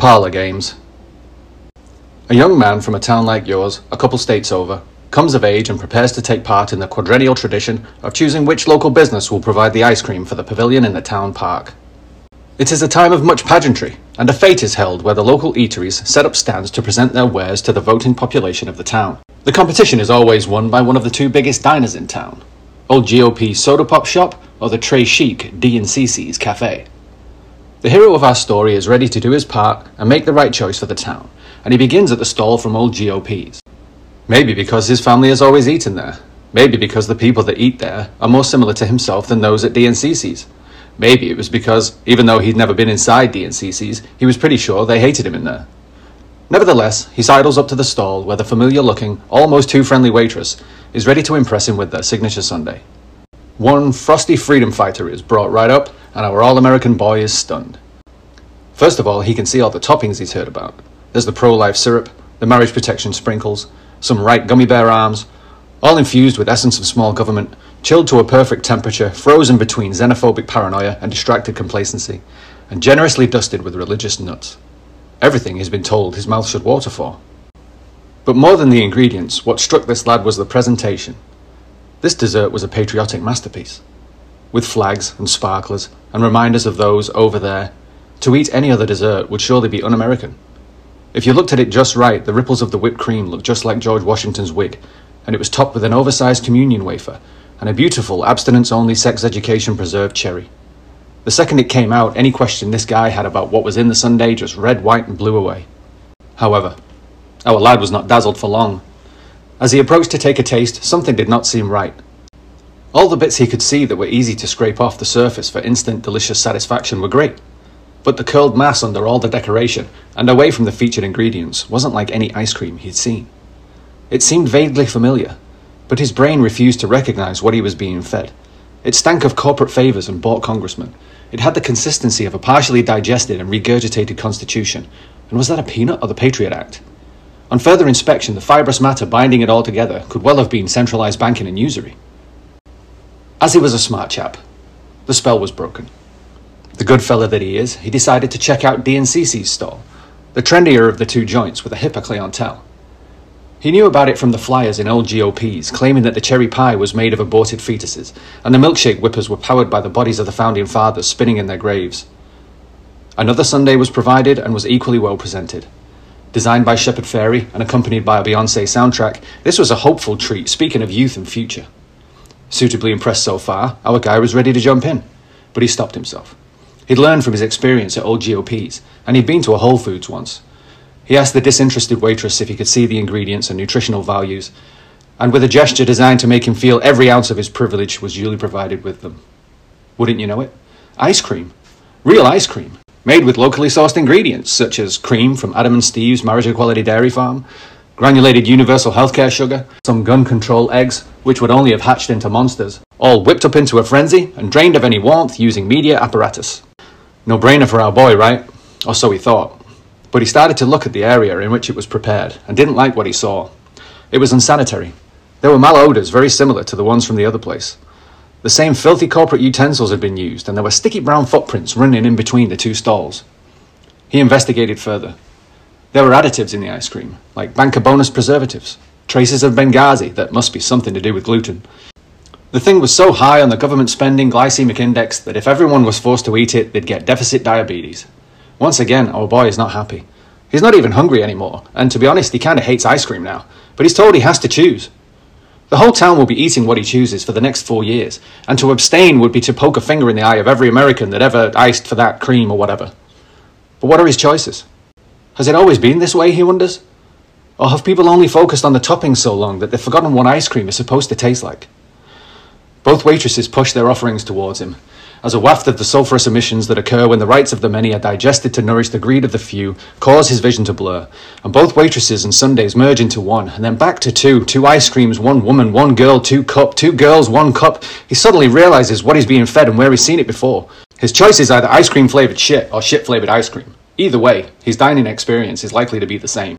Parlour games. A young man from a town like yours, a couple states over, comes of age and prepares to take part in the quadrennial tradition of choosing which local business will provide the ice cream for the pavilion in the town park. It is a time of much pageantry, and a fete is held where the local eateries set up stands to present their wares to the voting population of the town. The competition is always won by one of the two biggest diners in town, Old GOP Soda Pop Shop or the Très Chic D&CC's Cafe. The hero of our story is ready to do his part and make the right choice for the town, and he begins at the stall from Old GOP's. Maybe because his family has always eaten there. Maybe because the people that eat there are more similar to himself than those at D&CC's. Maybe it was because, even though he'd never been inside D&CC's, he was pretty sure they hated him in there. Nevertheless, he sidles up to the stall where the familiar looking, almost too friendly waitress is ready to impress him with their signature sundae. One frosty freedom fighter is brought right up, and our all American boy is stunned. First of all, he can see all the toppings he's heard about. There's the pro life syrup, the marriage protection sprinkles, some right gummy bear arms, all infused with essence of small government, chilled to a perfect temperature, frozen between xenophobic paranoia and distracted complacency, and generously dusted with religious nuts. Everything he's been told his mouth should water for. But more than the ingredients, what struck this lad was the presentation. This dessert was a patriotic masterpiece. With flags and sparklers and reminders of those over there, to eat any other dessert would surely be un American. If you looked at it just right, the ripples of the whipped cream looked just like George Washington's wig, and it was topped with an oversized communion wafer and a beautiful abstinence only sex education preserved cherry. The second it came out, any question this guy had about what was in the sundae just red, white, and blew away. However, our lad was not dazzled for long. As he approached to take a taste, something did not seem right. All the bits he could see that were easy to scrape off the surface for instant delicious satisfaction were great. But the curled mass under all the decoration, and away from the featured ingredients, wasn't like any ice cream he'd seen. It seemed vaguely familiar, but his brain refused to recognize what he was being fed. It stank of corporate favors and bought congressmen. It had the consistency of a partially digested and regurgitated constitution. And was that a peanut or the Patriot Act? On further inspection, the fibrous matter binding it all together could well have been centralized banking and usury. As he was a smart chap, the spell was broken. The good fellow that he is, he decided to check out D&CC's stall, the trendier of the two joints with a hipper clientele. He knew about it from the flyers in old GOPs, claiming that the cherry pie was made of aborted fetuses, and the milkshake whippers were powered by the bodies of the founding fathers spinning in their graves. Another sundae was provided and was equally well presented. Designed by Shepard Fairey and accompanied by a Beyonce soundtrack, this was a hopeful treat, speaking of youth and future. Suitably impressed so far, our guy was ready to jump in, but he stopped himself. He'd learned from his experience at old GOPs, and he'd been to a Whole Foods once, he asked the disinterested waitress if he could see the ingredients and nutritional values, and with a gesture designed to make him feel every ounce of his privilege was duly provided with them. Wouldn't you know it? Ice cream. Real ice cream. Made with locally sourced ingredients, such as cream from Adam and Steve's Marriage Equality Dairy Farm, granulated universal healthcare sugar, some gun control eggs, which would only have hatched into monsters, all whipped up into a frenzy and drained of any warmth using media apparatus. No brainer for our boy, right? Or so he thought. But he started to look at the area in which it was prepared and didn't like what he saw. It was unsanitary. There were malodors very similar to the ones from the other place. The same filthy corporate utensils had been used, and there were sticky brown footprints running in between the two stalls. He investigated further. There were additives in the ice cream, like banker bonus preservatives, traces of Benghazi that must be something to do with gluten. The thing was so high on the government spending glycemic index that if everyone was forced to eat it, they'd get deficit diabetes. Once again, our boy is not happy. He's not even hungry anymore, and to be honest, he kind of hates ice cream now, but he's told he has to choose. The whole town will be eating what he chooses for the next four years, and to abstain would be to poke a finger in the eye of every American that ever iced for that cream or whatever. But what are his choices? Has it always been this way, he wonders? Or have people only focused on the toppings so long that they've forgotten what ice cream is supposed to taste like? Both waitresses push their offerings towards him, as a waft of the sulphurous emissions that occur when the rights of the many are digested to nourish the greed of the few cause his vision to blur, and both waitresses and sundaes merge into one, and then back to two, two ice creams, one woman, one girl, two cup, two girls, one cup. He suddenly realizes what he's being fed and where he's seen it before. His choice is either ice cream flavored shit or shit flavored ice cream. Either way, his dining experience is likely to be the same.